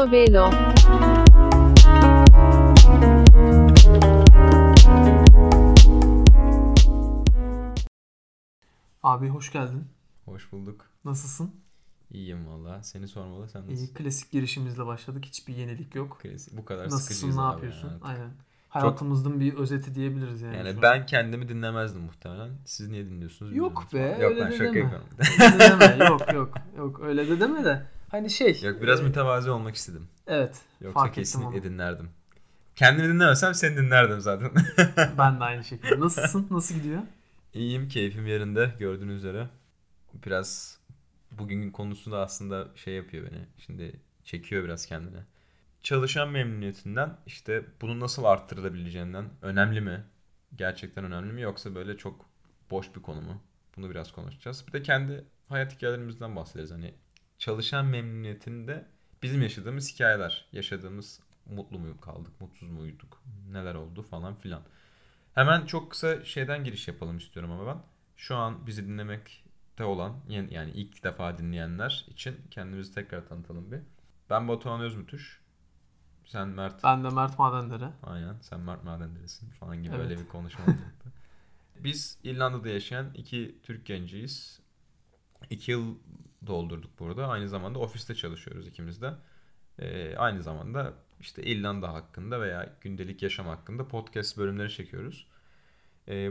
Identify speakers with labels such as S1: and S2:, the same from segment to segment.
S1: Portobello.
S2: Abi hoş geldin.
S3: Hoş bulduk.
S2: Nasılsın?
S3: İyiyim valla. Seni sormalı. Sen nasılsın?
S2: İyi, klasik girişimizle başladık. Hiçbir yenilik yok.
S3: Klasik. Bu kadar
S2: Nasılsın,
S3: sıkıcıyız
S2: ne yapıyorsun?
S3: yani.
S2: Aynen. Hayatımızın bir özeti diyebiliriz yani.
S3: Yani ben kendimi dinlemezdim muhtemelen. Siz niye dinliyorsunuz?
S2: Yok be,
S3: Yok
S2: öyle
S3: ben
S2: de
S3: şaka
S2: deme.
S3: yapıyorum.
S2: Öyle de deme. Yok yok. Yok öyle de deme de. Hani şey.
S3: Yok biraz
S2: e,
S3: mütevazi olmak istedim.
S2: Evet.
S3: Yoksa
S2: fark ettim
S3: kesinlikle
S2: onu.
S3: dinlerdim. Kendimi dinlemesem seni dinlerdim zaten.
S2: Ben de aynı şekilde. Nasılsın? Nasıl gidiyor?
S3: İyiyim, keyfim yerinde gördüğünüz üzere. Biraz bugünün konusu da aslında şey yapıyor beni. Şimdi çekiyor biraz kendine. Çalışan memnuniyetinden işte bunu nasıl arttırılabileceğinden önemli mi? Gerçekten önemli mi yoksa böyle çok boş bir konu mu? Bunu biraz konuşacağız. Bir de kendi hayat hikayelerimizden bahsederiz. Hani çalışan memnuniyetinde bizim yaşadığımız hikayeler, yaşadığımız mutlu mu kaldık, mutsuz muyduk, neler oldu falan filan. Hemen çok kısa şeyden giriş yapalım istiyorum ama ben. Şu an bizi dinlemekte olan yani ilk defa dinleyenler için kendimizi tekrar tanıtalım bir. Ben Batuhan Özmütüş. Sen Mert.
S2: Ben de Mert Madendere.
S3: Aynen. Sen Mert Madenderisin falan gibi
S2: Evet.
S3: öyle bir konuşma oldu. Biz İrlanda'da yaşayan iki Türk genciyiz. İki yıl doldurduk burada. Aynı zamanda ofiste çalışıyoruz ikimiz de. Ee, aynı zamanda işte İrlanda hakkında veya gündelik yaşam hakkında podcast bölümleri çekiyoruz. Ee,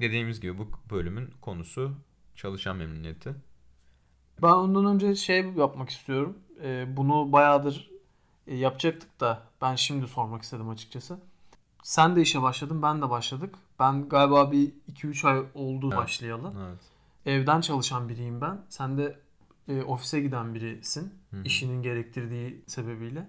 S3: dediğimiz gibi bu bölümün konusu çalışan memnuniyeti.
S2: Ben ondan önce şey yapmak istiyorum. Ee, bunu bayağıdır e, yapacaktık da ben şimdi sormak istedim açıkçası. Sen de işe başladın, ben de başladık. Ben galiba bir 2-3 ay oldu
S3: Evet.
S2: başlayalı.
S3: Evet.
S2: Evden çalışan biriyim ben. Sen de e, ofise giden birisin.
S3: Hı hı.
S2: işinin gerektirdiği sebebiyle.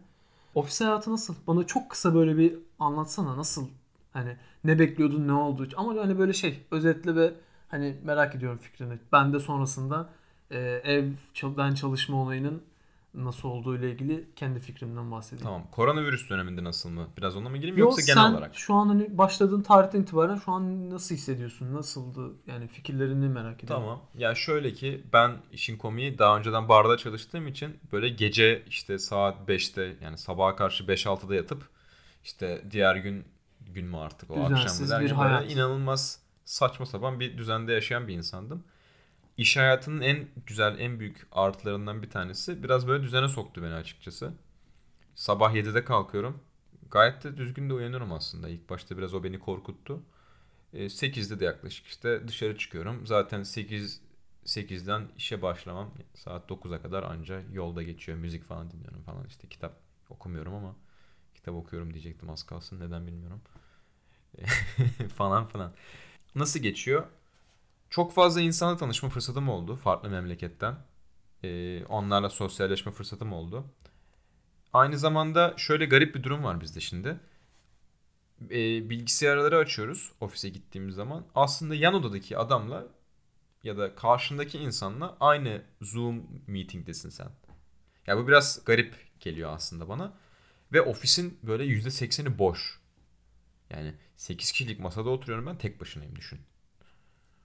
S2: Ofis hayatı nasıl? Bana çok kısa böyle bir anlatsana nasıl? Hani ne bekliyordun, ne oldu? Ama hani böyle şey özetle ve hani merak ediyorum fikrini. Ben de sonrasında e, evden çalışma olayının nasıl olduğu ile ilgili kendi fikrimden bahsedeyim.
S3: Tamam. Koronavirüs döneminde nasıl mı? Biraz ona mı gireyim
S2: Yok,
S3: yoksa genel
S2: sen
S3: olarak?
S2: şu an hani başladığın tarihten itibaren şu an nasıl hissediyorsun? Nasıldı? Yani fikirlerini merak ediyorum.
S3: Tamam. Ya şöyle ki ben işin komiği daha önceden barda çalıştığım için böyle gece işte saat 5'te yani sabaha karşı 5-6'da yatıp işte diğer gün gün mü artık o
S2: Düzensiz
S3: akşam
S2: bir hayat.
S3: inanılmaz saçma sapan bir düzende yaşayan bir insandım. İş hayatının en güzel, en büyük artılarından bir tanesi biraz böyle düzene soktu beni açıkçası. Sabah 7'de kalkıyorum. Gayet de düzgün de uyanıyorum aslında. İlk başta biraz o beni korkuttu. E, 8'de de yaklaşık işte dışarı çıkıyorum. Zaten 8 8'den işe başlamam saat 9'a kadar anca yolda geçiyor. Müzik falan dinliyorum falan işte kitap okumuyorum ama kitap okuyorum diyecektim az kalsın neden bilmiyorum. falan falan. Nasıl geçiyor? Çok fazla insanla tanışma fırsatım oldu farklı memleketten. E, onlarla sosyalleşme fırsatım oldu. Aynı zamanda şöyle garip bir durum var bizde şimdi e, bilgisayarları açıyoruz ofise gittiğimiz zaman. Aslında yan odadaki adamla ya da karşındaki insanla aynı Zoom meetingdesin sen. Ya bu biraz garip geliyor aslında bana. Ve ofisin böyle %80'i boş. Yani 8 kişilik masada oturuyorum ben tek başınayım düşün.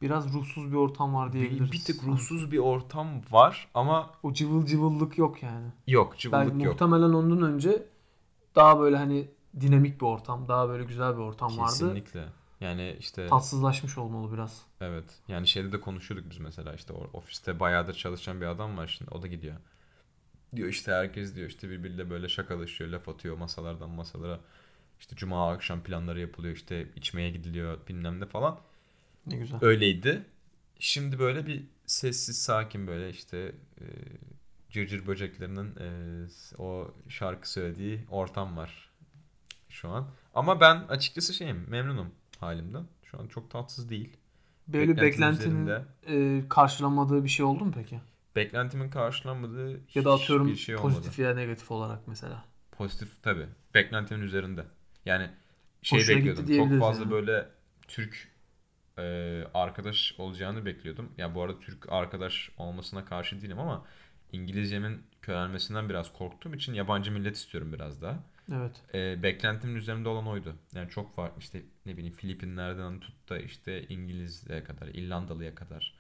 S2: Biraz ruhsuz bir ortam var diyebiliriz.
S3: Bir, bir tık ruhsuz bir ortam var ama
S2: O cıvıl cıvıllık yok yani.
S3: yok
S2: Belki
S3: cıvıllık yok.
S2: muhtemelen ondan önce daha böyle hani dinamik bir ortam, daha böyle güzel bir ortam vardı.
S3: Kesinlikle. Yani işte
S2: Tatsızlaşmış olmalı biraz.
S3: Evet. Yani şeyde de konuşuyorduk biz mesela işte ofiste bayağıdır çalışan bir adam var şimdi o da gidiyor. Diyor işte herkes diyor işte birbiriyle böyle şakalaşıyor, laf atıyor masalardan masalara. İşte cuma akşam planları yapılıyor işte içmeye gidiliyor bilmem ne falan.
S2: Ne güzel.
S3: Öyleydi. Şimdi böyle bir sessiz sakin böyle işte e, cırcır böceklerinin e, o şarkı söylediği ortam var şu an. Ama ben açıkçası şeyim memnunum halimden. Şu an çok tatsız değil.
S2: Böyle
S3: beklentinin
S2: beklentinin e, karşılamadığı bir şey oldu mu peki?
S3: Beklentimin karşılanmadığı
S2: Ya da atıyorum
S3: şey olmadı.
S2: pozitif ya negatif olarak mesela.
S3: Pozitif tabii. Beklentimin üzerinde. Yani şey
S2: Hoşuna
S3: bekliyordum. Çok fazla
S2: yani.
S3: böyle Türk e, arkadaş olacağını bekliyordum. Ya bu arada Türk arkadaş olmasına karşı değilim ama İngilizcemin körelmesinden biraz korktuğum için yabancı millet istiyorum biraz daha.
S2: Evet.
S3: E, beklentimin üzerinde olan oydu. Yani çok farklı işte ne bileyim Filipinlerden tut da işte İngiliz'e kadar, İrlandalı'ya kadar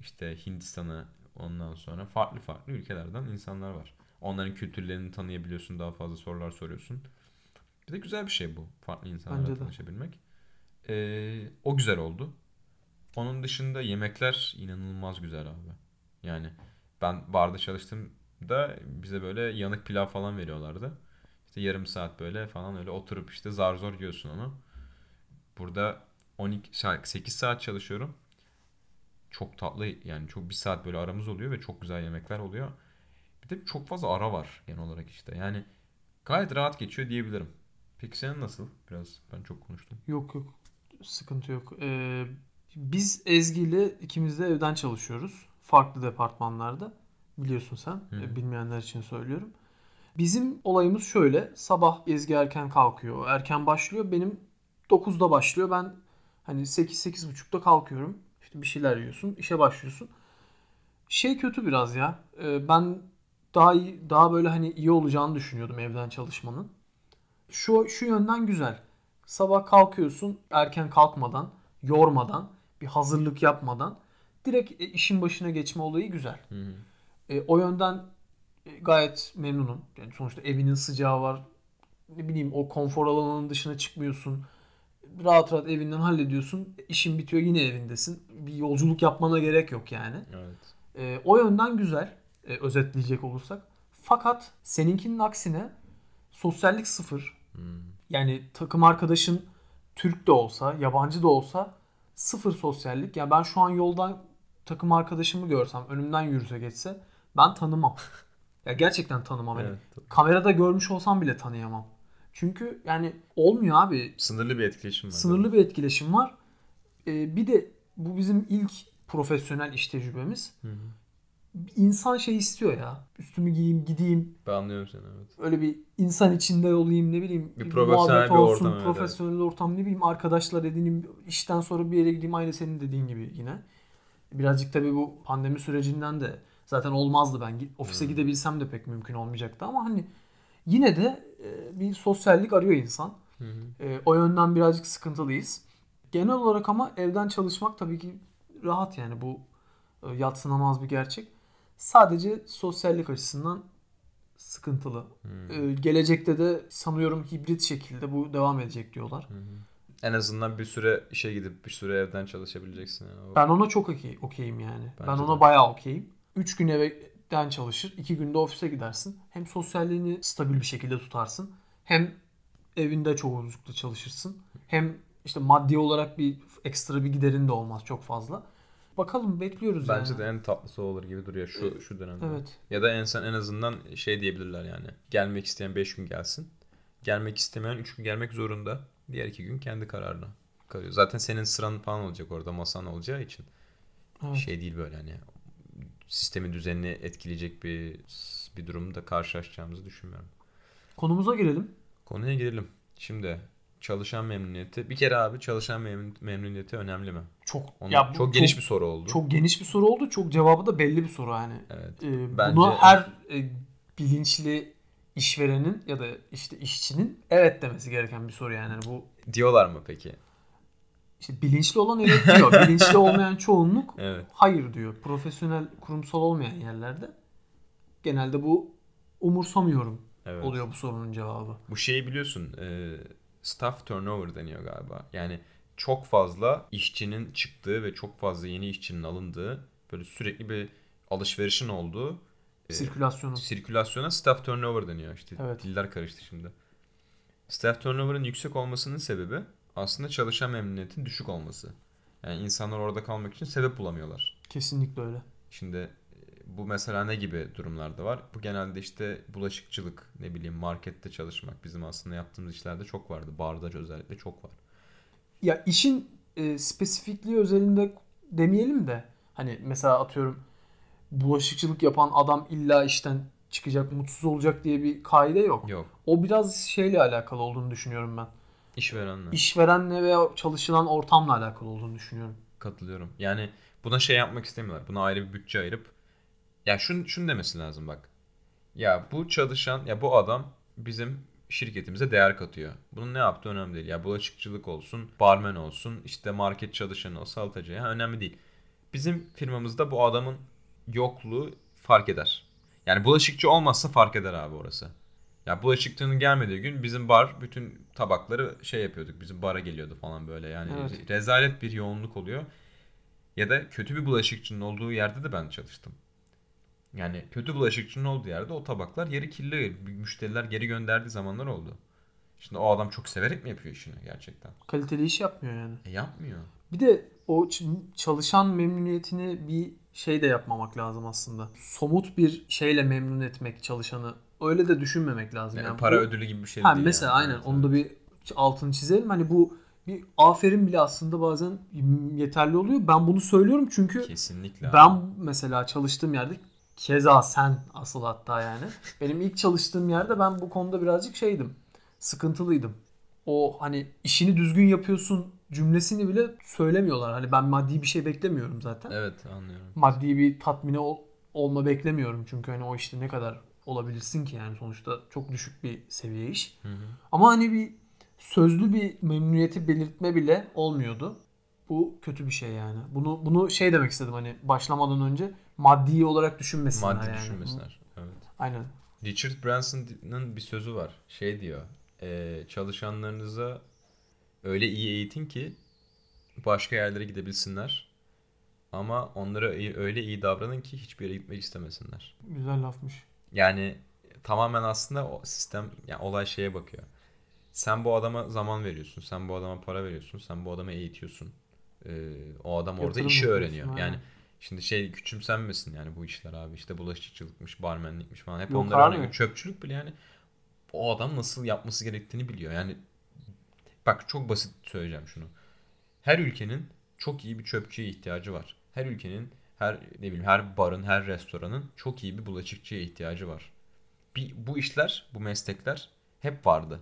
S3: işte Hindistan'a ondan sonra farklı farklı ülkelerden insanlar var. Onların kültürlerini tanıyabiliyorsun. Daha fazla sorular soruyorsun. Bir de güzel bir şey bu. Farklı insanlarla tanışabilmek. Ee, o güzel oldu. Onun dışında yemekler inanılmaz güzel abi. Yani ben barda çalıştığımda bize böyle yanık pilav falan veriyorlardı. İşte yarım saat böyle falan öyle oturup işte zar zor yiyorsun onu. Burada 12 saat 8 saat çalışıyorum. Çok tatlı yani çok bir saat böyle aramız oluyor ve çok güzel yemekler oluyor. Bir de çok fazla ara var genel olarak işte. Yani gayet rahat geçiyor diyebilirim. Peki senin nasıl? Biraz ben çok konuştum.
S2: Yok yok. Sıkıntı yok. Ee, biz Ezgi ile ikimiz de evden çalışıyoruz. Farklı departmanlarda. Biliyorsun sen.
S3: Hı.
S2: Bilmeyenler için söylüyorum. Bizim olayımız şöyle. Sabah Ezgi erken kalkıyor. Erken başlıyor. Benim 9'da başlıyor. Ben hani 8-8.30'da kalkıyorum. İşte bir şeyler yiyorsun. işe başlıyorsun. Şey kötü biraz ya. Ee, ben daha iyi, daha böyle hani iyi olacağını düşünüyordum evden çalışmanın. Şu şu yönden güzel. Sabah kalkıyorsun erken kalkmadan, yormadan, bir hazırlık yapmadan direkt e, işin başına geçme olayı güzel.
S3: Hı hı.
S2: E, o yönden e, gayet memnunum. Yani sonuçta evinin sıcağı var. Ne bileyim o konfor alanının dışına çıkmıyorsun. Rahat rahat evinden hallediyorsun. İşin bitiyor yine evindesin. Bir yolculuk yapmana gerek yok yani.
S3: Evet.
S2: E, o yönden güzel e, özetleyecek olursak. Fakat seninkinin aksine sosyallik sıfır.
S3: Hmm.
S2: Yani takım arkadaşın Türk de olsa, yabancı da olsa sıfır sosyallik. Yani ben şu an yoldan takım arkadaşımı görsem, önümden yürüse geçse ben tanımam. ya gerçekten tanımam. Yani
S3: Evet.
S2: kamerada görmüş olsam bile tanıyamam. Çünkü yani olmuyor abi.
S3: Sınırlı bir etkileşim var.
S2: Sınırlı bir etkileşim var. Ee, bir de bu bizim ilk profesyonel iş tecrübemiz.
S3: Hı hı.
S2: İnsan şey istiyor ya. Üstümü giyeyim, gideyim.
S3: Ben anlıyorum seni evet.
S2: öyle bir insan içinde olayım ne bileyim
S3: Bir profesyonel bir
S2: olsun,
S3: ortam, evet,
S2: profesyonel ortam ne bileyim arkadaşlar edineyim işten sonra bir yere gideyim aynı senin dediğin gibi yine. Birazcık tabii bu pandemi sürecinden de zaten olmazdı ben ofise
S3: Hmm.
S2: gidebilsem de pek mümkün olmayacaktı ama hani yine de e, bir sosyallik arıyor insan.
S3: Hı hı.
S2: E, o yönden birazcık sıkıntılıyız. Genel olarak ama evden çalışmak tabii ki rahat yani bu e, yatsınamaz bir gerçek. Sadece sosyallik açısından sıkıntılı.
S3: Hmm.
S2: Ee, gelecekte de sanıyorum hibrit şekilde bu devam edecek diyorlar.
S3: Hı. En azından bir süre işe gidip bir süre evden çalışabileceksin. Yani. O-
S2: Ben ona çok okey, okeyim yani. ben
S3: Bence
S2: ona
S3: de.
S2: bayağı okeyim. 3 gün evden çalışır, 2 günde ofise gidersin. Hem sosyalliğini stabil bir şekilde tutarsın. Hem evinde çoğunlukla çalışırsın. Hem işte maddi olarak bir ekstra bir giderin de olmaz çok fazla. Bakalım bekliyoruz
S3: Bence
S2: yani.
S3: de en tatlısı olur gibi duruyor şu şu dönemde.
S2: Evet.
S3: Ya da en en azından şey diyebilirler yani. Gelmek isteyen 5 gün gelsin. Gelmek istemeyen 3 gün gelmek zorunda. Diğer 2 gün kendi kararına kalıyor. Zaten senin sıran falan olacak orada masan olacağı için.
S2: Evet.
S3: Şey değil böyle hani sistemi düzenini etkileyecek bir bir durumda karşılaşacağımızı düşünmüyorum.
S2: Konumuza girelim.
S3: Konuya girelim. Şimdi çalışan memnuniyeti. Bir kere abi çalışan memnun- memnuniyeti önemli mi?
S2: Çok ya bu
S3: çok geniş bir soru oldu.
S2: Çok geniş bir soru oldu. Çok cevabı da belli bir soru yani.
S3: Evet.
S2: Ee,
S3: Bence-
S2: Bunu her e, bilinçli işverenin ya da işte işçinin evet demesi gereken bir soru yani. Yani bu
S3: Diyorlar mı peki?
S2: işte bilinçli olan evet diyor. bilinçli olmayan çoğunluk
S3: Evet.
S2: hayır diyor. Profesyonel, kurumsal olmayan yerlerde genelde bu umursamıyorum
S3: Evet.
S2: oluyor bu sorunun cevabı.
S3: Bu şeyi biliyorsun. e, staff turnover deniyor galiba. Yani çok fazla işçinin çıktığı ve çok fazla yeni işçinin alındığı böyle sürekli bir alışverişin olduğu e,
S2: Sirkülasyonu.
S3: sirkülasyona staff turnover deniyor. İşte
S2: Evet.
S3: diller karıştı şimdi. Staff turnover'ın yüksek olmasının sebebi aslında çalışan memnuniyetin düşük olması. Yani insanlar orada kalmak için sebep bulamıyorlar.
S2: Kesinlikle öyle.
S3: Şimdi e, bu mesela ne gibi durumlarda var? Bu genelde işte bulaşıkçılık, ne bileyim markette çalışmak bizim aslında yaptığımız işlerde çok vardı. Barda özellikle çok var.
S2: Ya işin e, spesifikliği özelinde demeyelim de hani mesela atıyorum bulaşıkçılık yapan adam illa işten çıkacak, mutsuz olacak diye bir kaide yok.
S3: Yok.
S2: O biraz şeyle alakalı olduğunu düşünüyorum ben.
S3: İşverenle
S2: İşverenle veya çalışılan ortamla alakalı olduğunu düşünüyorum.
S3: katılıyorum. Yani buna şey yapmak istemiyorlar. Buna ayrı bir bütçe ayırıp ya şunu, şunu demesi lazım bak. Ya bu çalışan ya bu adam bizim şirketimize değer katıyor. Bunun ne yaptığı önemli değil. Ya bulaşıkçılık olsun, barmen olsun, işte market çalışanı o salatacı ya önemli değil. Bizim firmamızda bu adamın yokluğu fark eder. Yani bulaşıkçı olmazsa fark eder abi orası. Ya bulaşıkçının gelmediği gün bizim bar bütün tabakları şey yapıyorduk. Bizim bara geliyordu falan böyle. Yani
S2: Evet.
S3: rezalet bir yoğunluk oluyor. Ya da kötü bir bulaşıkçının olduğu yerde de ben çalıştım. Yani kötü bulaşıkçının olduğu yerde o tabaklar yeri kirli. Müşteriler geri gönderdiği zamanlar oldu. Şimdi o adam çok severek mi yapıyor işini gerçekten?
S2: Kaliteli iş yapmıyor yani.
S3: E yapmıyor.
S2: Bir de o çalışan memnuniyetini bir şey de yapmamak lazım aslında. Somut bir şeyle memnun etmek çalışanı. Öyle de düşünmemek lazım.
S3: Yani
S2: Yani
S3: para
S2: bu-
S3: ödülü gibi bir şey
S2: Ha,
S3: değil
S2: mesela
S3: yani.
S2: aynen
S3: Evet,
S2: onu da bir altını çizelim. Hani bu bir aferin bile aslında bazen yeterli oluyor. Ben bunu söylüyorum çünkü
S3: Kesinlikle.
S2: ben mesela çalıştığım yerde keza sen asıl hatta yani. Benim ilk çalıştığım yerde ben bu konuda birazcık şeydim. Sıkıntılıydım. O hani işini düzgün yapıyorsun cümlesini bile söylemiyorlar. Hani ben maddi bir şey beklemiyorum zaten.
S3: Evet anlıyorum.
S2: Maddi bir tatmine ol- olma beklemiyorum. Çünkü hani o işte ne kadar olabilirsin ki yani sonuçta çok düşük bir seviye iş.
S3: Hı hı.
S2: Ama hani bir sözlü bir memnuniyeti belirtme bile olmuyordu. Bu kötü bir şey yani. Bunu bunu şey demek istedim hani başlamadan önce maddi olarak düşünmesinler
S3: Maddi
S2: yani.
S3: düşünmesinler. Evet.
S2: Aynen.
S3: Richard Branson'ın bir sözü var. Şey diyor. e, çalışanlarınıza öyle iyi eğitin ki başka yerlere gidebilsinler. Ama onlara öyle iyi davranın ki hiçbir yere gitmek istemesinler.
S2: Güzel lafmış.
S3: Yani tamamen aslında o sistem yani olay şeye bakıyor. Sen bu adama zaman veriyorsun. Sen bu adama para veriyorsun. Sen bu adamı eğitiyorsun. Ee, o adam orada
S2: Yatırım
S3: işi öğreniyor.
S2: aynen.
S3: Yani şimdi şey küçümsenmesin yani bu işler abi. İşte bulaşıkçılıkmış, barmenlikmiş falan. Hep
S2: Yok
S3: onlara
S2: abi.
S3: örnek. Çöpçülük bile yani o adam nasıl yapması gerektiğini biliyor. Yani bak çok basit söyleyeceğim şunu. Her ülkenin çok iyi bir çöpçüye ihtiyacı var. Her ülkenin her ne bileyim her barın, her restoranın çok iyi bir bulaşıkçıya ihtiyacı var. Bir, bu işler, bu meslekler hep vardı.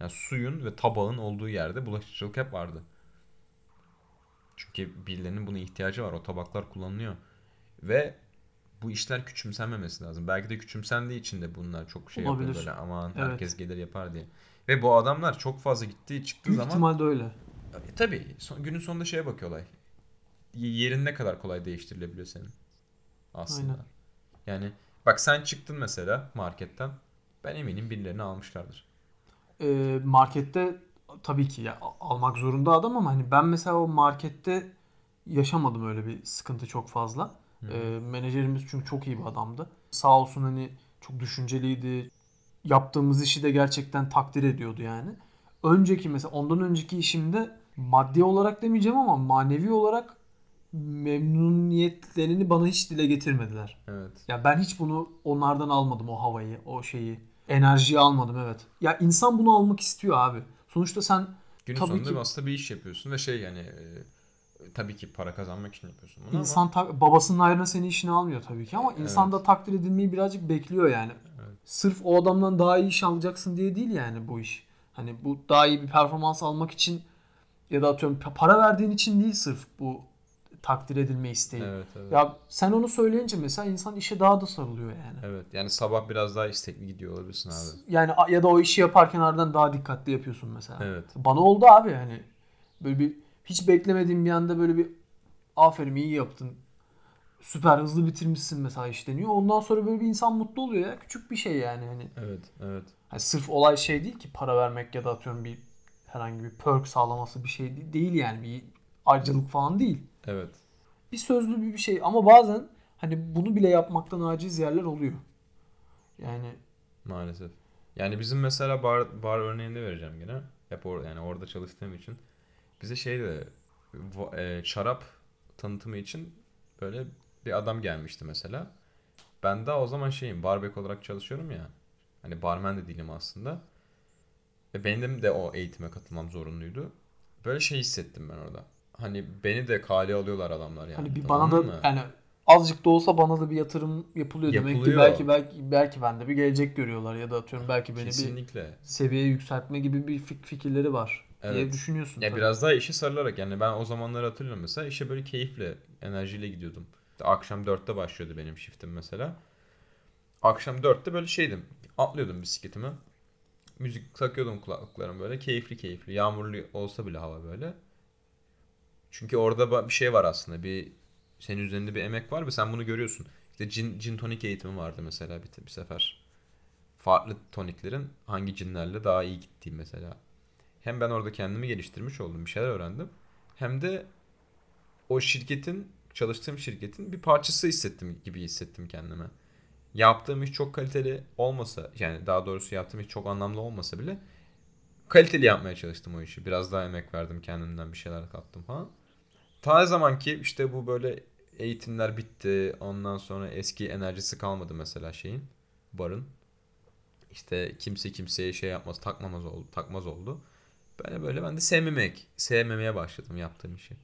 S3: Yani suyun ve tabağın olduğu yerde bulaşıkçılık hep vardı. Çünkü birilerinin buna ihtiyacı var. O tabaklar kullanılıyor. Ve bu işler küçümsenmemesi lazım. Belki de küçümsendiği için de bunlar çok şey yapıyor
S2: Olabilir.
S3: böyle aman
S2: Evet.
S3: herkes gelir yapar diye. Ve bu adamlar çok fazla gittiği çıktığı
S2: Büyük
S3: zaman
S2: ihtimalle öyle.
S3: e, tabii son, günün sonunda şeye bakıyorlar. Yerin ne kadar kolay değiştirilebiliyor senin. Aslında.
S2: Aynen.
S3: Yani bak sen çıktın mesela marketten. Ben eminim birilerini almışlardır.
S2: Ee, markette tabii ki ya, almak zorunda adam ama hani ben mesela o markette yaşamadım öyle bir sıkıntı çok fazla. Ee, menajerimiz çünkü çok iyi bir adamdı. Sağ olsun hani çok düşünceliydi. Yaptığımız işi de gerçekten takdir ediyordu yani. Önceki mesela ondan önceki işimde maddi olarak demeyeceğim ama manevi olarak memnuniyetlerini bana hiç dile getirmediler.
S3: Evet.
S2: Ya ben hiç bunu onlardan almadım o havayı, o şeyi. Enerjiyi almadım evet. Ya insan bunu almak istiyor abi. Sonuçta sen
S3: Günün
S2: Tabii
S3: sonunda
S2: ki.
S3: aslında bir iş yapıyorsun ve şey yani e, tabii ki para kazanmak için yapıyorsun bunu
S2: insan ta- babasının ayrına seni işine almıyor tabii ki ama insan da takdir edilmeyi birazcık bekliyor yani.
S3: Evet.
S2: Sırf o adamdan daha iyi iş alacaksın diye değil yani bu iş. Hani bu daha iyi bir performans almak için ya da atıyorum pa- para verdiğin için değil sırf bu takdir edilme isteği.
S3: evet evet.
S2: Ya sen onu söyleyince mesela insan işe daha da sarılıyor yani.
S3: Evet. Yani sabah biraz daha istekli gidiyor olabilirsin abi.
S2: Yani ya da o işi yaparken ardından daha dikkatli yapıyorsun mesela.
S3: Evet.
S2: Bana oldu abi hani böyle bir hiç beklemediğim bir anda böyle bir aferin iyi yaptın. Süper hızlı bitirmişsin mesela iş deniyor. Ondan sonra böyle bir insan mutlu oluyor ya. Küçük bir şey yani hani.
S3: Evet. Evet.
S2: Hani sırf olay şey değil ki para vermek ya da atıyorum bir herhangi bir perk sağlaması bir şey de- değil yani. Bir ayrıcalık falan değil.
S3: Evet.
S2: Bir sözlü bir şey ama bazen hani bunu bile yapmaktan aciz yerler oluyor. Yani
S3: Maalesef. Yani bizim mesela bar, bar örneğinde vereceğim gene. Hep or, yani orada çalıştığım için. Bize şey de e, şarap tanıtımı için böyle bir adam gelmişti mesela. Ben daha o zaman şeyim barbek olarak çalışıyorum ya. Hani barmen de değilim aslında. Ve benim de o eğitime katılmam zorunluydu. Böyle şey hissettim ben orada. Hani beni de kale alıyorlar adamlar yani.
S2: Hani bir bana da
S3: mı?
S2: yani azıcık da olsa bana da bir yatırım yapılıyor, demek ki
S3: Yapılıyor.
S2: belki belki belki bende bir gelecek görüyorlar ya da atıyorum belki beni bir
S3: Kesinlikle.
S2: seviye yükseltme gibi bir fik- fikirleri var diye
S3: Evet.
S2: düşünüyorsun.
S3: Ya
S2: tabii.
S3: biraz daha işe sarılarak yani ben o zamanları hatırlıyorum mesela işe böyle keyifle, enerjiyle gidiyordum. İşte akşam 4'te başlıyordu benim shiftim mesela. Akşam 4'te böyle şeydim. Atlıyordum bisikletime. Müzik takıyordum kulaklıklarım böyle. Keyifli keyifli. Yağmurlu olsa bile hava böyle. Çünkü orada bir şey var aslında. Bir senin üzerinde bir emek var ve sen bunu görüyorsun. İşte cin, cin tonik eğitimi vardı mesela bir, bir sefer. Farklı toniklerin hangi cinlerle daha iyi gittiği mesela. Hem ben orada kendimi geliştirmiş oldum, bir şeyler öğrendim. Hem de o şirketin, çalıştığım şirketin bir parçası hissettim gibi hissettim kendime. Yaptığım iş çok kaliteli olmasa, yani daha doğrusu yaptığım iş çok anlamlı olmasa bile kaliteli yapmaya çalıştım o işi. Biraz daha emek verdim kendimden bir şeyler kattım falan. Ta zaman ki işte bu böyle eğitimler bitti. Ondan sonra eski enerjisi kalmadı mesela şeyin. Barın. İşte kimse kimseye şey yapmaz, takmamaz oldu, takmaz oldu. Böyle böyle ben de sevmemeye, sevmemeye başladım yaptığım işi.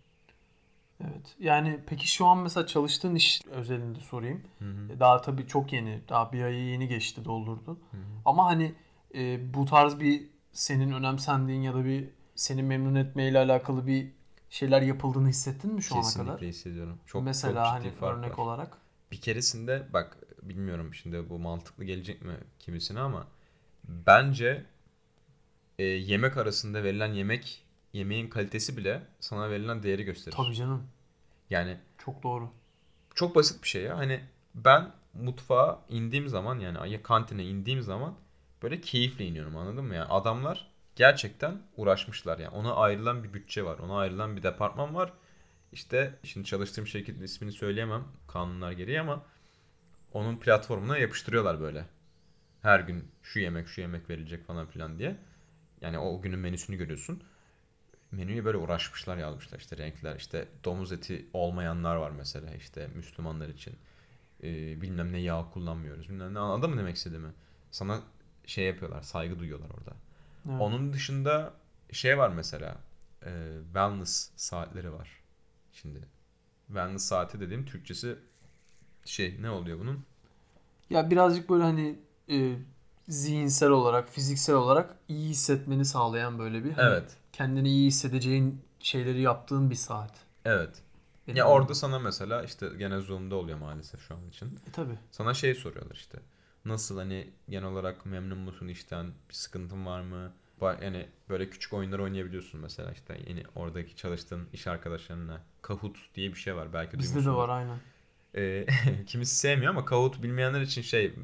S2: Evet. Yani peki şu an mesela çalıştığın iş özelinde sorayım. Hı hı. Daha tabii çok yeni. Daha bir ayı yeni geçti doldurdu. Hı hı. Ama hani e, bu tarz bir senin önemsendiğin ya da bir seni memnun etmeyle alakalı bir şeyler yapıldığını hissettin mi şu
S3: Kesinlikle
S2: ana kadar?
S3: Kesinlikle hissediyorum. Çok,
S2: Mesela
S3: çok
S2: hani örnek var. olarak.
S3: Bir keresinde bak bilmiyorum şimdi bu mantıklı gelecek mi kimisine ama bence e, yemek arasında verilen yemek yemeğin kalitesi bile sana verilen değeri gösterir.
S2: Tabii canım.
S3: Yani
S2: çok doğru.
S3: Çok basit bir şey ya. Hani ben mutfağa indiğim zaman yani ya kantine indiğim zaman böyle keyifle iniyorum anladın mı? Yani adamlar gerçekten uğraşmışlar yani. Ona ayrılan bir bütçe var. Ona ayrılan bir departman var. İşte şimdi çalıştığım şirketin ismini söyleyemem kanunlar gereği ama onun platformuna yapıştırıyorlar böyle. Her gün şu yemek şu yemek verilecek falan filan diye. Yani o günün menüsünü görüyorsun. Menüye böyle uğraşmışlar yazmışlar işte renkler işte domuz eti olmayanlar var mesela işte Müslümanlar için. Ee, bilmem ne yağ kullanmıyoruz. Bilmem ne anladın mı demek istediğimi? Sana şey yapıyorlar saygı duyuyorlar orada. Evet. Onun dışında şey var mesela e, wellness saatleri var. Şimdi wellness saati dediğim Türkçesi şey ne oluyor bunun?
S2: Ya birazcık böyle hani e, zihinsel olarak, fiziksel olarak iyi hissetmeni sağlayan böyle bir. Hani
S3: evet.
S2: Kendini iyi hissedeceğin şeyleri yaptığın bir saat.
S3: Evet. Benim ya orada sana mesela işte gene Zoom'da oluyor maalesef şu an için.
S2: E tabi.
S3: Sana şey soruyorlar işte. Nasıl hani genel olarak memnun musun işten? Bir sıkıntın var mı? Yani böyle küçük oyunlar oynayabiliyorsun mesela işte yeni oradaki çalıştığın iş arkadaşlarına. Kahoot diye bir şey var belki
S2: Bizde de var aynen.
S3: Ee, kimisi sevmiyor ama Kahoot bilmeyenler için şey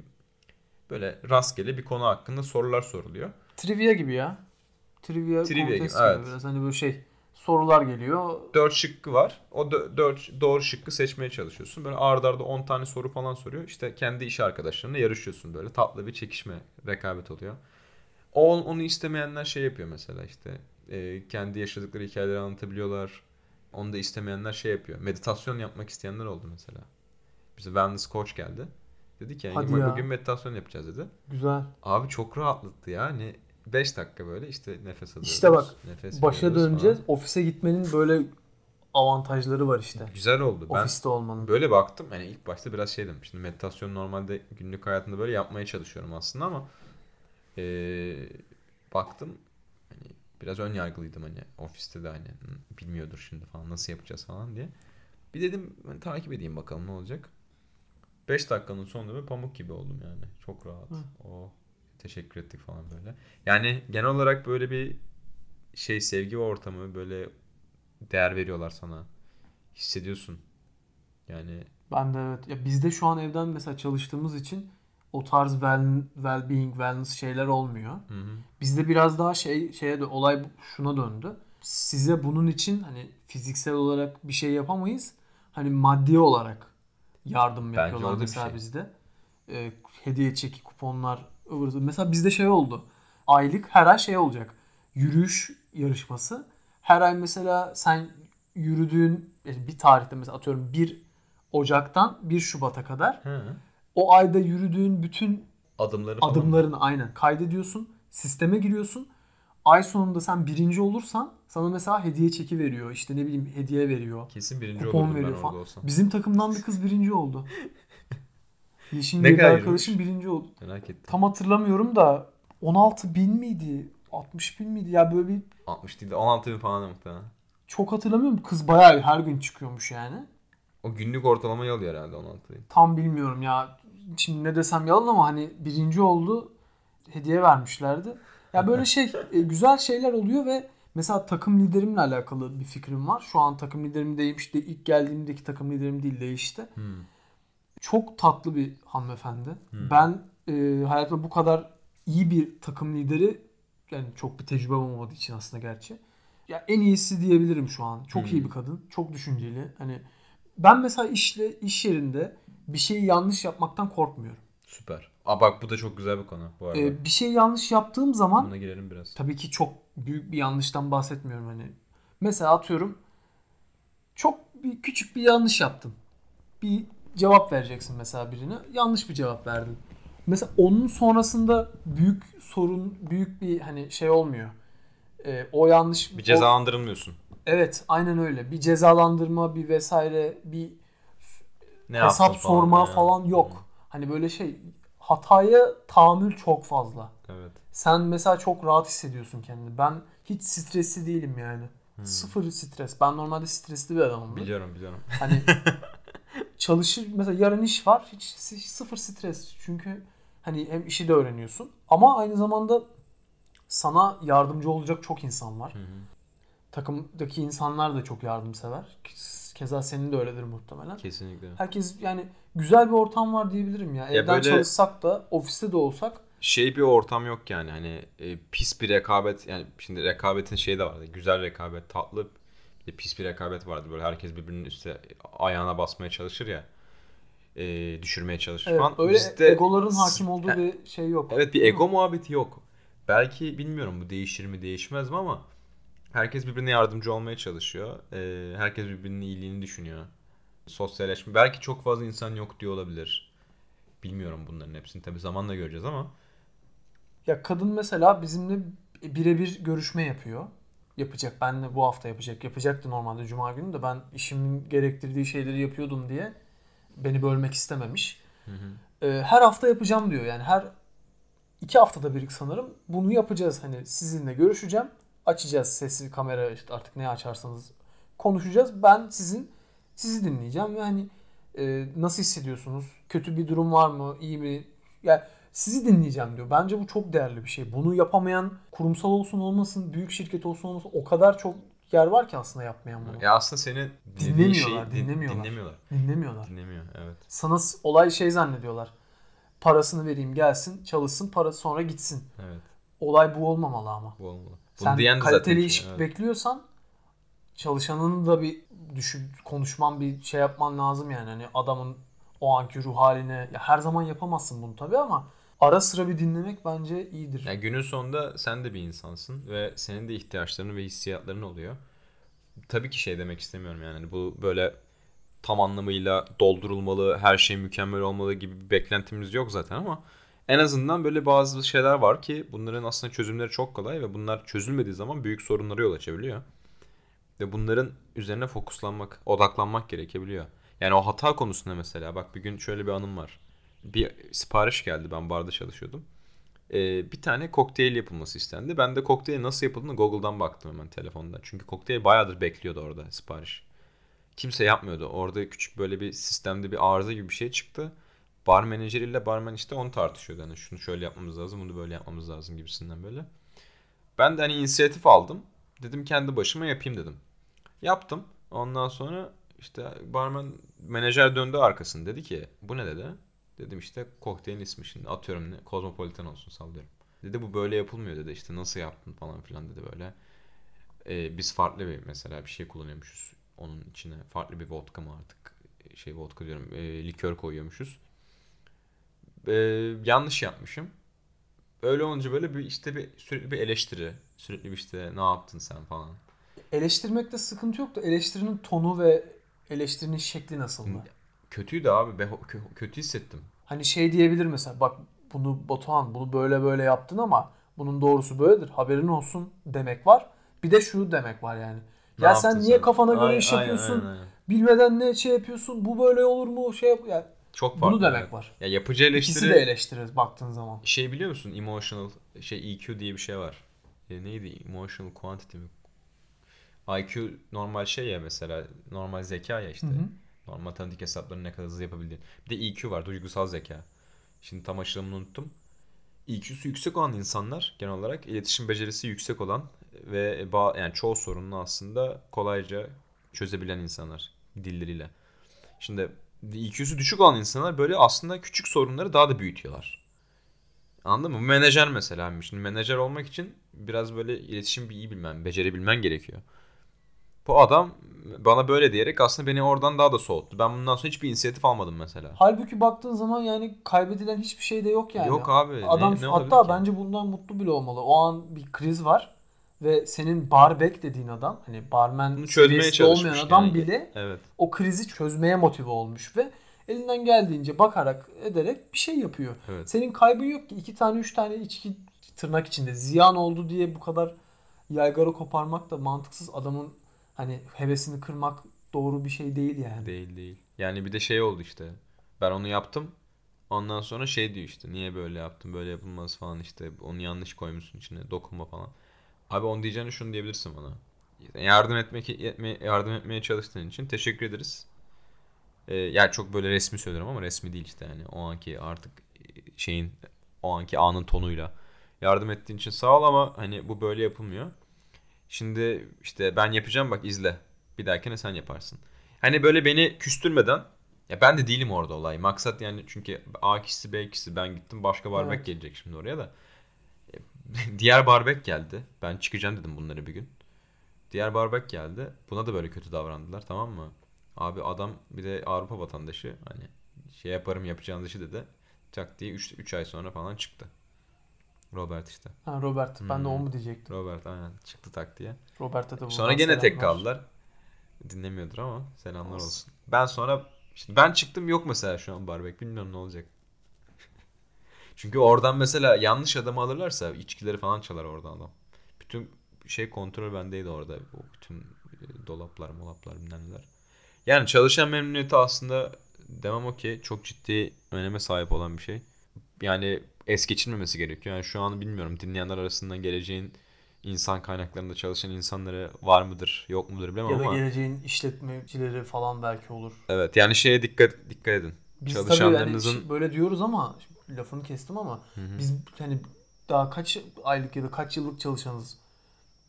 S3: böyle rastgele bir konu hakkında sorular soruluyor.
S2: Trivia gibi ya. Trivia,
S3: Trivia gibi, evet.
S2: biraz hani böyle şey sorular geliyor.
S3: Dört şıkkı var. O dört doğru şıkkı seçmeye çalışıyorsun. Böyle ardarda arda 10 tane soru falan soruyor. İşte kendi iş arkadaşlarına yarışıyorsun böyle. Tatlı bir çekişme, rekabet oluyor. O, onu istemeyenler şey yapıyor mesela işte. E, kendi yaşadıkları hikayeleri anlatabiliyorlar. Onu da istemeyenler şey yapıyor. Meditasyon yapmak isteyenler oldu mesela. Bize wellness coach geldi. Dedi ki yani ya. bugün meditasyon yapacağız dedi.
S2: Güzel.
S3: Abi çok rahatlattı ya. Hani 5 dakika böyle işte nefes alıyoruz.
S2: İşte bak nefes başa döneceğiz. Falan. Ofise gitmenin böyle avantajları var işte.
S3: Güzel oldu.
S2: Ofiste ben olmanın.
S3: Böyle baktım. Hani ilk başta biraz şeydim. Şimdi meditasyon normalde günlük hayatımda böyle yapmaya çalışıyorum aslında ama ee, baktım hani biraz ön yargılıydım hani ofiste de hani bilmiyordur şimdi falan nasıl yapacağız falan diye. Bir dedim ben takip edeyim bakalım ne olacak. 5 dakikanın sonunda bir pamuk gibi oldum yani. Çok rahat. Hı. O teşekkür ettik falan böyle. Yani genel olarak böyle bir şey sevgi ortamı böyle değer veriyorlar sana. Hissediyorsun. Yani
S2: ben de evet. Ya bizde şu an evden mesela çalıştığımız için o tarz well, well-being, wellness şeyler olmuyor. Hı hı. Bizde biraz daha şey şeye de olay şuna döndü. Size bunun için hani fiziksel olarak bir şey yapamayız. Hani maddi olarak yardım Bence yapıyorlar mesela şey. bizde. E, hediye çeki kuponlar ıvır Mesela bizde şey oldu. Aylık her ay şey olacak. Yürüyüş yarışması. Her ay mesela sen yürüdüğün bir tarihte mesela atıyorum 1 Ocak'tan 1 Şubat'a kadar Hı. o ayda yürüdüğün bütün
S3: adımları
S2: adımlarını aynen kaydediyorsun. Sisteme giriyorsun. Ay sonunda sen birinci olursan sana mesela hediye çeki veriyor. İşte ne bileyim hediye veriyor.
S3: Kesin birinci Kupon veriyor falan.
S2: Bizim takımdan bir kız birinci oldu. Yeşim ne bir arkadaşım birinci oldu.
S3: Merak ettim.
S2: Tam hatırlamıyorum da 16 bin miydi? 60 bin miydi? Ya böyle bir...
S3: 60 değil de 16 bin falan muhtemelen.
S2: Çok hatırlamıyorum. Kız bayağı her gün çıkıyormuş yani.
S3: O günlük ortalamayı alıyor herhalde 16 bin.
S2: Tam bilmiyorum ya. Şimdi ne desem yalan ama hani birinci oldu. Hediye vermişlerdi. Ya böyle şey e, güzel şeyler oluyor ve mesela takım liderimle alakalı bir fikrim var. Şu an takım liderim değişti. İlk geldiğimdeki takım liderim değil değişti. Hmm çok tatlı bir hanımefendi. Ben e, hayatımda bu kadar iyi bir takım lideri yani çok bir tecrübem olmadığı için aslında gerçi. Ya en iyisi diyebilirim şu an. Çok iyi bir kadın. Çok düşünceli. Hani ben mesela işle iş yerinde bir şeyi yanlış yapmaktan korkmuyorum.
S3: Süper. Aa bak bu da çok güzel bir konu bu arada.
S2: Ee, bir şey yanlış yaptığım zaman
S3: Buna girelim biraz.
S2: tabii ki çok büyük bir yanlıştan bahsetmiyorum hani. Mesela atıyorum çok bir küçük bir yanlış yaptın. Bir cevap vereceksin mesela birine. Yanlış bir cevap verdin. Mesela onun sonrasında büyük sorun, büyük bir hani şey olmuyor. Ee, o yanlış
S3: Bir
S2: o-
S3: cezalandırılmıyorsun.
S2: Evet, aynen öyle. Bir cezalandırma, bir vesaire, bir
S3: Ne
S2: hesap
S3: falan
S2: sorma
S3: ya.
S2: falan yok. Hani böyle şey hataya tahammül çok fazla.
S3: Evet.
S2: Sen mesela çok rahat hissediyorsun kendini. Ben hiç stresli değilim yani.
S3: Hmm.
S2: Sıfır stres. Ben normalde stresli bir adamım.
S3: Biliyorum biliyorum.
S2: Hani çalışır mesela yarın iş var. Hiç, hiç sıfır stres. Çünkü hani hem işi de öğreniyorsun ama aynı zamanda sana yardımcı olacak çok insan var.
S3: Hı hı.
S2: Takımdaki insanlar da çok yardımsever. Keza senin de öyledir muhtemelen.
S3: Kesinlikle.
S2: Herkes yani güzel bir ortam var diyebilirim ya.
S3: Ya
S2: Evden
S3: böyle-
S2: çalışsak da ofiste de olsak
S3: Şey bir ortam yok yani hani e, pis bir rekabet yani şimdi rekabetin şeyi de vardı. Güzel rekabet, tatlı de pis bir rekabet vardı. Böyle herkes birbirinin üstüne ayağına basmaya çalışır ya. e, düşürmeye çalışır
S2: evet,
S3: falan.
S2: öyle
S3: Bizde-
S2: egoların hakim olduğu bir şey yok.
S3: Evet bir ego muhabbeti yok. Belki bilmiyorum bu değişir mi değişmez mi ama herkes birbirine yardımcı olmaya çalışıyor. Ee, herkes birbirinin iyiliğini düşünüyor. Sosyalleşme. Belki çok fazla insan yok diyor olabilir. Bilmiyorum bunların hepsini tabii zamanla göreceğiz ama.
S2: Ya kadın mesela bizimle birebir görüşme yapıyor. Yapacak. Benle bu hafta yapacak. Yapacaktı normalde cuma günü de ben işimin gerektirdiği şeyleri yapıyordum diye beni bölmek istememiş. Ee, her hafta yapacağım diyor. Yani her iki haftada bir sanırım bunu yapacağız. Hani sizinle görüşeceğim. Açacağız sesi, kamera işte artık ne açarsanız konuşacağız. Ben sizin sizi dinleyeceğim ve hani e, nasıl hissediyorsunuz? Kötü bir durum var mı? İyi mi? Yani sizi dinleyeceğim diyor. Bence bu çok değerli bir şey. Bunu yapamayan kurumsal olsun olmasın, büyük şirket olsun olmasın o kadar çok yer var ki aslında yapmayan bunu.
S3: Ya aslında seni
S2: Dinlemiyorlar,
S3: şeyi din-
S2: dinlemiyorlar.
S3: dinlemiyorlar.
S2: Dinlemiyorlar.
S3: Dinlemiyor evet.
S2: Sana olay şey zannediyorlar. Parasını vereyim gelsin, çalışsın, parası sonra gitsin.
S3: Evet.
S2: Olay bu olmamalı ama.
S3: Bu olmalı. Bunu
S2: Sen
S3: diyen zaten
S2: kaliteli
S3: şey,
S2: iş
S3: evet.
S2: bekliyorsan çalışanın da bir düşün, konuşman bir şey yapman lazım yani. Hani adamın o anki ruh haline ya her zaman yapamazsın bunu tabii ama ara sıra bir dinlemek bence iyidir.
S3: Yani günün sonunda sen de bir insansın ve senin de ihtiyaçların ve hissiyatların oluyor. Tabii ki şey demek istemiyorum yani Hani bu böyle tam anlamıyla doldurulmalı, her şey mükemmel olmalı gibi bir beklentimiz yok zaten ama en azından böyle bazı şeyler var ki bunların aslında çözümleri çok kolay ve bunlar çözülmediği zaman büyük sorunlara yol açabiliyor. Ve bunların üzerine fokuslanmak, odaklanmak gerekebiliyor. Yani o hata konusunda mesela bak bir gün şöyle bir anım var. Bir sipariş geldi ben barda çalışıyordum. Ee, bir tane kokteyl yapılması istendi. Ben de kokteyl nasıl yapıldığını Google'dan baktım hemen telefonda. Çünkü kokteyl bayağıdır bekliyordu orada sipariş. Kimse yapmıyordu. Orada küçük böyle bir sistemde bir arıza gibi bir şey çıktı. Bar menajeriyle barmen işte onu tartışıyordu. Hani şunu şöyle yapmamız lazım, bunu böyle yapmamız lazım gibisinden böyle. Ben de hani inisiyatif aldım. Dedim kendi başıma yapayım dedim. Yaptım. Ondan sonra işte barmen menajer döndü arkasını dedi ki bu ne dedi? Dedim işte kokteylin ismi şimdi atıyorum ne Kozmopolitan olsun sallıyorum. Dedi bu böyle yapılmıyor dedi işte nasıl yaptın falan filan dedi böyle. Ee, biz farklı bir mesela bir şey kullanıyormuşuz onun içine farklı bir vodka mı artık şey vodka diyorum e, likör koyuyormuşuz. Ee, yanlış yapmışım. Öyle olunca böyle bir işte bir sürekli bir eleştiri sürekli bir işte ne yaptın sen falan.
S2: Eleştirmekte sıkıntı yok da eleştirinin tonu ve eleştirinin şekli nasıldı?
S3: Kötüydü abi. Kö- kötü hissettim.
S2: Hani şey diyebilir mesela bak bunu Batuhan bunu böyle böyle yaptın ama bunun doğrusu böyledir. Haberin olsun demek var. Bir de şu demek var yani.
S3: Ne
S2: ya sen niye kafana göre
S3: Aynen,
S2: iş yapıyorsun?
S3: aynen, aynen.
S2: Bilmeden ne şey yapıyorsun? Bu böyle olur mu? Şey yap yani
S3: Çok farklı.
S2: bunu demek var.
S3: Ya yapıcı
S2: İkisi
S3: eleştiri
S2: de eleştiririz baktığın zaman.
S3: şey biliyor musun? Emotional şey EQ diye bir şey var. E, neydi? Emotional quantity mi? IQ normal şey ya mesela normal zeka ya işte.
S2: Hı hı.
S3: Normal matematik hesaplarını ne kadar hızlı yapabildiğin. Bir de EQ var, duygusal zeka. Şimdi tam açılımını unuttum. EQ'su yüksek olan insanlar genel olarak iletişim becerisi yüksek olan ve yani çoğu sorununu aslında kolayca çözebilen insanlar dilleriyle. Şimdi IQ'su düşük olan insanlar böyle aslında küçük sorunları daha da büyütüyorlar. Anladın mı? Menajer mesela. Şimdi menajer olmak için biraz böyle iletişim iyi bilmen, becerebilmen gerekiyor. Bu adam bana böyle diyerek aslında beni oradan daha da soğuttu. Ben bundan sonra hiçbir inisiyatif almadım mesela.
S2: Halbuki baktığın zaman yani kaybedilen hiçbir şey de yok yani.
S3: Yok abi.
S2: Adam
S3: ne, ne
S2: hatta
S3: ki?
S2: bence bundan mutlu bile olmalı. O an bir kriz var ve senin barback dediğin adam hani barmen
S3: Bunu çözmeye
S2: olmayan adam
S3: yani.
S2: bile
S3: Evet.
S2: o krizi çözmeye motive olmuş ve elinden geldiğince bakarak ederek bir şey yapıyor.
S3: Evet.
S2: Senin kaybın yok ki iki tane üç tane içki tırnak içinde ziyan oldu diye bu kadar yaygara koparmak da mantıksız adamın hani hevesini kırmak doğru bir şey değil yani.
S3: Değil değil. Yani bir de şey oldu işte. Ben onu yaptım. Ondan sonra şey diyor işte niye böyle yaptın böyle yapılmaz falan işte onu yanlış koymuşsun içine dokunma falan. Abi onu diyeceğine şunu diyebilirsin bana. Yardım etmek etme, yardım etmeye çalıştığın için teşekkür ederiz. Ee, yani çok böyle resmi söylüyorum ama resmi değil işte yani o anki artık şeyin o anki anın tonuyla. Yardım ettiğin için sağ ol ama hani bu böyle yapılmıyor. Şimdi işte ben yapacağım bak izle. Bir dahakine sen yaparsın. Hani böyle beni küstürmeden ya ben de değilim orada olay. Maksat yani çünkü A kişisi B kişisi ben gittim başka barbek
S2: Evet.
S3: gelecek şimdi oraya da. Diğer barbek geldi. Ben çıkacağım dedim bunları bir gün. Diğer barbek geldi. Buna da böyle kötü davrandılar tamam mı? Abi adam bir de Avrupa vatandaşı hani şey yaparım yapacağınız işi dedi. Tak diye 3 ay sonra falan çıktı. Robert işte.
S2: Ha Robert ben de
S3: Hmm.
S2: o mu diyecektim.
S3: Robert aynen çıktı tak diye.
S2: Robert'e de buradan
S3: Sonra gene tek kaldılar. Dinlemiyordur ama selamlar
S2: Olsun.
S3: olsun. Ben sonra işte ben çıktım yok mesela şu an barbek bilmiyorum ne olacak. Çünkü oradan mesela yanlış adamı alırlarsa içkileri falan çalar oradan adam. Bütün şey kontrol bendeydi orada. O bütün e, dolaplar, molaplar bilmem neler. Yani çalışan memnuniyeti aslında demem o ki çok ciddi öneme sahip olan bir şey. Yani es geçilmemesi gerekiyor. Yani şu an bilmiyorum dinleyenler arasından geleceğin insan kaynaklarında çalışan insanları var mıdır yok mudur bilemem
S2: Ya da
S3: ama
S2: geleceğin işletmecileri falan belki olur.
S3: evet yani şeye dikkat dikkat edin.
S2: Biz tabii
S3: Çalışanlarınızın
S2: hani böyle diyoruz ama lafını kestim ama biz hani daha kaç aylık ya da kaç yıllık çalışanız.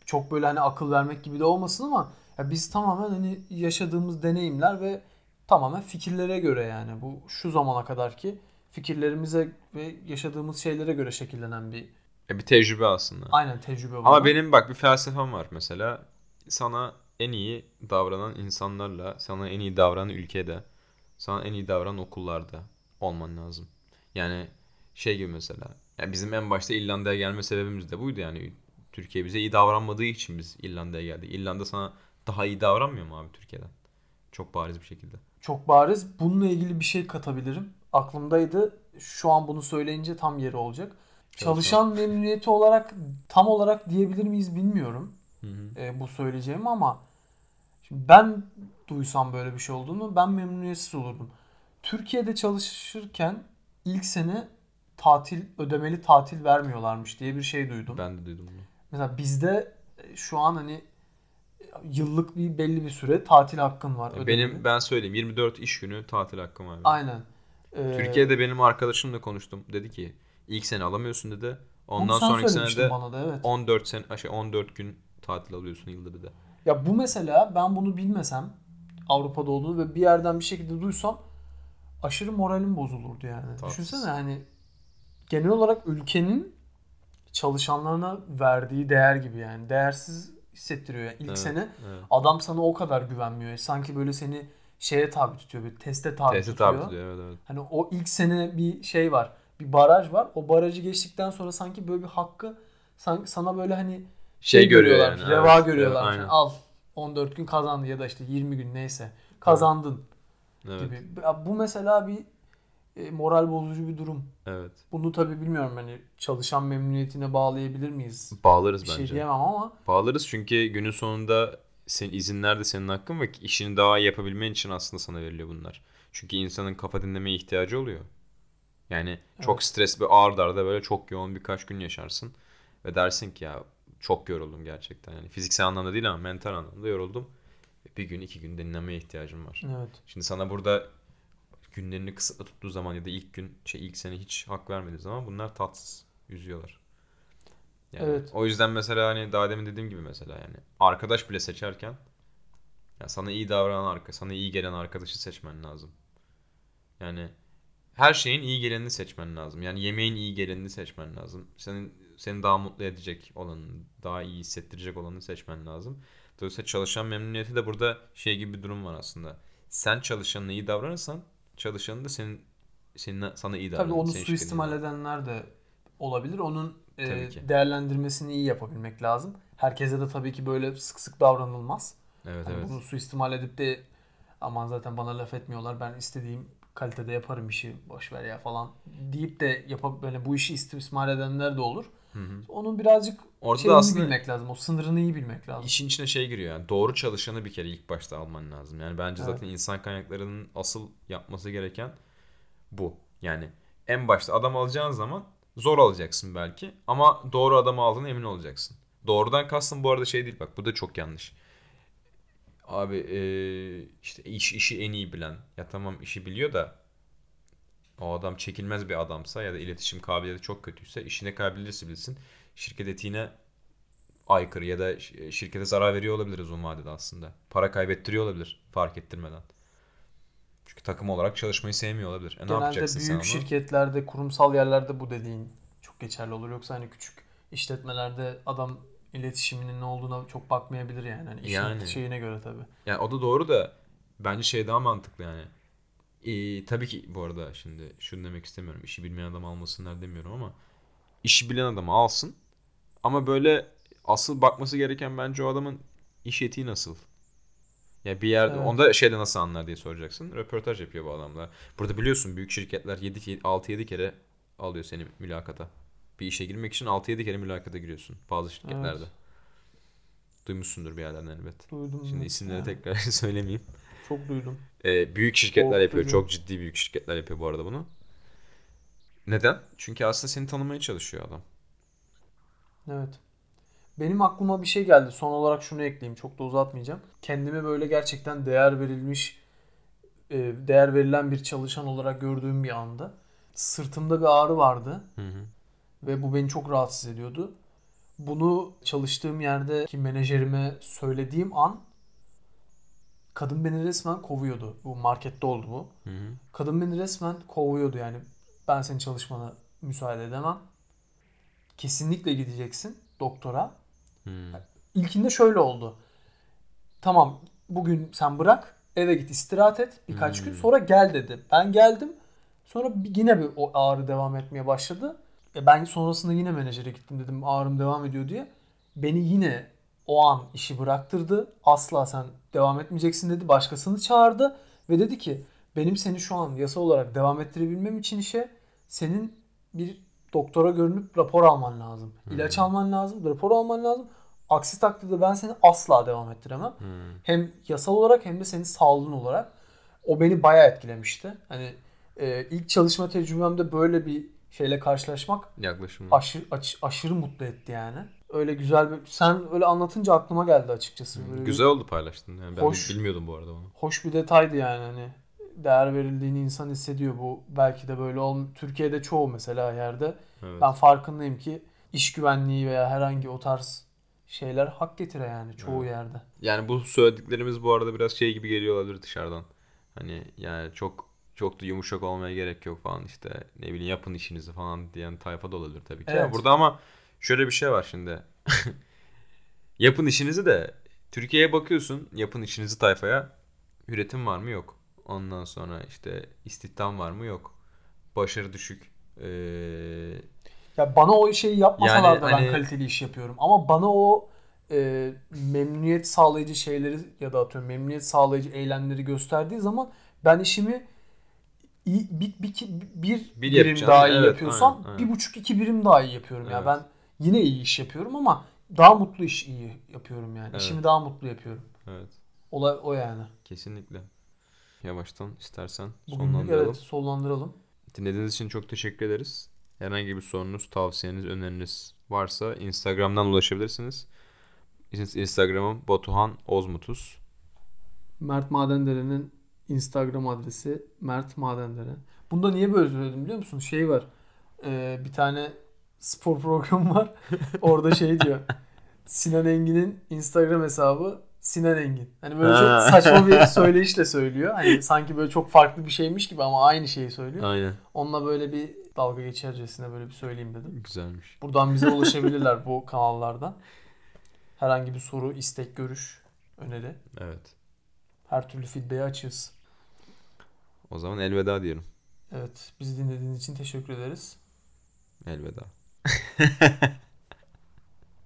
S2: Çok böyle hani akıl vermek gibi de olmasın ama ya biz tamamen hani yaşadığımız deneyimler ve tamamen fikirlere göre yani bu şu zamana kadar ki fikirlerimize ve yaşadığımız şeylere göre şekillenen bir
S3: e, bir tecrübe aslında.
S2: aynen tecrübe bu.
S3: Ama benim bak bir felsefem var mesela. Sana en iyi davranan insanlarla, sana en iyi davranan ülkede, sana en iyi davranan okullarda olman lazım. Yani şey gibi mesela. Yani bizim en başta İrlanda'ya gelme sebebimiz de buydu yani. Türkiye bize iyi davranmadığı için biz İrlanda'ya geldik. İrlanda sana daha iyi davranmıyor mu abi Türkiye'den? Çok bariz bir şekilde.
S2: çok bariz. Bununla ilgili bir şey katabilirim. Aklımdaydı. Şu an bunu söyleyince tam yeri olacak. Çalışan memnuniyeti olarak tam olarak diyebilir miyiz bilmiyorum.
S3: Hı hı.
S2: e, bu söyleyeceğim ama şimdi ben duysam böyle bir şey olduğunu ben memnuniyetsiz olurdum. Türkiye'de çalışırken ilk sene tatil ödemeli tatil vermiyorlarmış diye bir şey duydum.
S3: Ben de duydum bunu.
S2: Mesela bizde e, şu an hani yıllık bir belli bir süre tatil hakkın var. ödemeli.
S3: Benim ben söyleyeyim 24 iş günü tatil hakkım var.
S2: aynen. Ee,
S3: Türkiye'de benim arkadaşımla konuştum. Dedi ki ilk sene alamıyorsun dedi. Ondan sonraki
S2: söylemiştin
S3: senede
S2: bana da evet.
S3: 14 sen şey 14 gün tatil alıyorsun yılda bir de.
S2: Ya bu mesela ben bunu bilmesem Avrupa'da olduğunu ve bir yerden bir şekilde duysam aşırı moralim bozulurdu yani.
S3: Tatsız.
S2: Düşünsene hani genel olarak ülkenin çalışanlarına verdiği değer gibi yani. Değersiz hissettiriyor yani. İlk
S3: Evet,
S2: sene
S3: Evet.
S2: adam sana o kadar güvenmiyor. Sanki böyle seni şeye tabi tutuyor, bir teste tabi
S3: Tehdit
S2: tutuyor.
S3: tabi tutuyor evet evet.
S2: Hani o ilk sene bir şey var. Bir baraj var. O barajı geçtikten sonra sanki böyle bir hakkı sanki sana böyle hani
S3: Şey, görüyor yani.
S2: Reva
S3: evet.
S2: görüyorlar.
S3: Evet, aynen.
S2: al 14 gün kazandı ya da işte 20 gün neyse kazandın
S3: Evet.
S2: gibi. Bu mesela bir e, moral bozucu bir durum.
S3: evet.
S2: Bunu tabii bilmiyorum hani çalışan memnuniyetine bağlayabilir miyiz?
S3: Bağlarız
S2: Bir şey
S3: bence.
S2: diyemem ama
S3: Bağlarız çünkü günün sonunda senin izinler de senin hakkın ve işini daha iyi yapabilmen için aslında sana veriliyor bunlar. Çünkü insanın kafa dinlemeye ihtiyacı oluyor. Yani çok
S2: Evet.
S3: stres ve ağır darda böyle çok yoğun birkaç gün yaşarsın ve dersin ki ya çok yoruldum gerçekten. Yani fiziksel anlamda değil ama mental anlamda yoruldum. Bir gün iki gün dinlemeye ihtiyacım var.
S2: evet.
S3: Şimdi sana burada günlerini kısıtlı tuttuğu zaman ya da ilk gün şey ilk sene hiç hak vermediği zaman bunlar tatsız. Üzüyorlar. Yani
S2: Evet.
S3: O yüzden mesela hani daha demin dediğim gibi mesela yani arkadaş bile seçerken ya sana iyi davranan arka, sana iyi gelen arkadaşı seçmen lazım. Yani her şeyin iyi gelenini seçmen lazım. Yani yemeğin iyi gelenini seçmen lazım. Senin seni daha mutlu edecek olanı, daha iyi hissettirecek olanı seçmen lazım. Dolayısıyla çalışan memnuniyeti de burada şey gibi bir durum var aslında. Sen çalışanına iyi davranırsan çalışanın da senin senin sana iyi davranır.
S2: Tabii onu suistimal edenler de olabilir. Onun e, değerlendirmesini iyi yapabilmek lazım. Herkese de tabii ki böyle sık sık davranılmaz.
S3: Evet
S2: Hani
S3: evet.
S2: Bunu suistimal edip de aman zaten bana laf etmiyorlar ben istediğim kalitede yaparım işi boş ver ya falan deyip de yapıp böyle bu işi istismar edenler de olur.
S3: Hı hı.
S2: Onun birazcık
S3: Orada da
S2: şeyini
S3: aslında
S2: bilmek lazım. O sınırını iyi bilmek lazım.
S3: İşin içine şey giriyor yani doğru çalışanı bir kere ilk başta alman lazım. Yani bence
S2: Evet.
S3: zaten insan kaynaklarının asıl yapması gereken bu. Yani en başta adam alacağın zaman zor alacaksın belki ama doğru adamı aldığına emin olacaksın. Doğrudan kastım bu arada şey değil bak bu da çok yanlış. Abi eee, işte iş işi en iyi bilen ya tamam işi biliyor da o adam çekilmez bir adamsa ya da iletişim kabiliyeti çok kötüyse işi ne kadar bilirse bilsin şirket etiğine aykırı ya da ş- şirkete zarar veriyor olabilir uzun vadede aslında. Para kaybettiriyor olabilir fark ettirmeden. Çünkü takım olarak çalışmayı sevmiyor olabilir. E ne
S2: Genelde
S3: yapacaksın sen
S2: büyük
S3: onu?
S2: şirketlerde, kurumsal yerlerde bu dediğin çok geçerli olur. Yoksa hani küçük işletmelerde adam iletişiminin ne olduğuna çok bakmayabilir yani. Hani işin
S3: Yani.
S2: şeyine göre tabii.
S3: Yani o da doğru da bence şey daha mantıklı yani. Ee, tabii ki bu arada şimdi şunu demek istemiyorum. İşi bilmeyen adam almasınlar demiyorum ama işi bilen adamı alsın. Ama böyle asıl bakması gereken bence o adamın iş etiği nasıl? Ya bir yerde
S2: Evet.
S3: onda şeyde nasıl anlar diye soracaksın. Röportaj yapıyor bu adamlar. Burada biliyorsun büyük şirketler 7 6-7 kere alıyor seni mülakata. Bir işe girmek için 6-7 kere mülakata giriyorsun bazı şirketlerde.
S2: Evet.
S3: Duymuşsundur bir yerlerden elbet.
S2: Duydum.
S3: Şimdi isimleri
S2: Yani
S3: tekrar söylemeyeyim.
S2: Çok duydum.
S3: Ee, büyük şirketler yapıyor.
S2: Korkutucu.
S3: Çok ciddi büyük şirketler yapıyor bu arada bunu. Neden? Çünkü aslında seni tanımaya çalışıyor adam.
S2: Evet. Benim aklıma bir şey geldi. Son olarak şunu ekleyeyim. Çok da uzatmayacağım. Kendimi böyle gerçekten değer verilmiş, e, değer verilen bir çalışan olarak gördüğüm bir anda. Sırtımda bir ağrı vardı.
S3: Hı hı.
S2: Ve bu beni çok rahatsız ediyordu. Bunu çalıştığım yerdeki menajerime söylediğim an kadın beni resmen kovuyordu. Bu markette oldu bu.
S3: Hı hı.
S2: Kadın beni resmen kovuyordu yani. Ben senin çalışmana müsaade edemem. Kesinlikle gideceksin doktora.
S3: Hı.
S2: İlkinde şöyle oldu. Tamam bugün sen bırak eve git istirahat et birkaç gün
S3: Hmm.
S2: sonra gel dedi. Ben geldim sonra yine bir o ağrı devam etmeye başladı. E ben sonrasında yine menajere gittim dedim ağrım devam ediyor diye. Beni yine o an işi bıraktırdı. Asla sen devam etmeyeceksin dedi. Başkasını çağırdı ve dedi ki benim seni şu an yasa olarak devam ettirebilmem için işe senin bir doktora görünüp rapor alman lazım. İlaç alman lazım, rapor alman lazım. Aksi takdirde ben seni asla devam ettiremem.
S3: Hı.
S2: Hem yasal olarak hem de senin sağlığın olarak. O beni bayağı etkilemişti. Hani e, ilk çalışma tecrübemde böyle bir şeyle karşılaşmak
S3: Yaklaşım.
S2: aşırı aç- aşırı mutlu etti yani. Öyle güzel bir sen öyle anlatınca aklıma geldi açıkçası. Böyle bir
S3: Güzel oldu paylaştın. Yani ben
S2: Hoş.
S3: bilmiyordum bu arada onu.
S2: hoş bir detaydı yani hani değer verildiğini insan hissediyor bu. Belki de böyle ol Türkiye'de çoğu mesela yerde
S3: Evet.
S2: ben farkındayım ki iş güvenliği veya herhangi o tarz şeyler hak getire yani çoğu yerde.
S3: Yani bu söylediklerimiz bu arada biraz şey gibi geliyor olabilir dışarıdan. Hani yani çok çok da yumuşak olmaya gerek yok falan işte ne bileyim yapın işinizi falan diyen tayfa da olabilir tabii ki.
S2: Evet.
S3: Burada ama şöyle bir şey var şimdi. yapın işinizi de Türkiye'ye bakıyorsun yapın işinizi tayfaya üretim var mı yok. Ondan sonra işte istihdam var mı yok. Başarı düşük. Ee,
S2: Ya bana o şeyi yapmasalar
S3: Yani
S2: da ben
S3: hani-
S2: kaliteli iş yapıyorum. Ama bana o e, memnuniyet sağlayıcı şeyleri ya da atıyorum memnuniyet sağlayıcı eylemleri gösterdiği zaman ben işimi bir, bir, bir,
S3: Bir
S2: birim daha iyi
S3: evet,
S2: yapıyorsam
S3: aynen, aynen.
S2: bir buçuk iki birim daha iyi yapıyorum. Ya
S3: Evet.
S2: ben yine iyi iş yapıyorum ama daha mutlu iş iyi yapıyorum yani.
S3: Evet.
S2: İşimi daha mutlu yapıyorum.
S3: evet
S2: Olay o yani.
S3: kesinlikle. Yavaştan istersen
S2: Bugünlük
S3: sonlandıralım.
S2: evet sonlandıralım.
S3: Dinlediğiniz için çok teşekkür ederiz. Herhangi bir sorunuz, tavsiyeniz, öneriniz varsa Instagram'dan ulaşabilirsiniz. Instagram'ım Batuhan Ozmutus.
S2: Mert Madendere'nin Instagram adresi Mert Madendere. Bunda niye böyle söyledim biliyor musun? Şey var. e, bir tane spor programı var. Orada şey diyor. Sinan Engin'in Instagram hesabı Sinan Engin. Hani böyle
S3: Ha.
S2: çok saçma bir söyleyişle söylüyor. Hani sanki böyle çok farklı bir şeymiş gibi ama aynı şeyi söylüyor.
S3: Aynen.
S2: Onunla böyle bir dalga geçercesine böyle bir söyleyeyim dedim.
S3: Güzelmiş.
S2: Buradan bize ulaşabilirler bu kanallardan. Herhangi bir soru, istek, görüş, öneri.
S3: Evet.
S2: Her türlü feedback'e açığız.
S3: O zaman elveda diyelim.
S2: Evet, bizi dinlediğiniz için teşekkür ederiz.
S3: Elveda.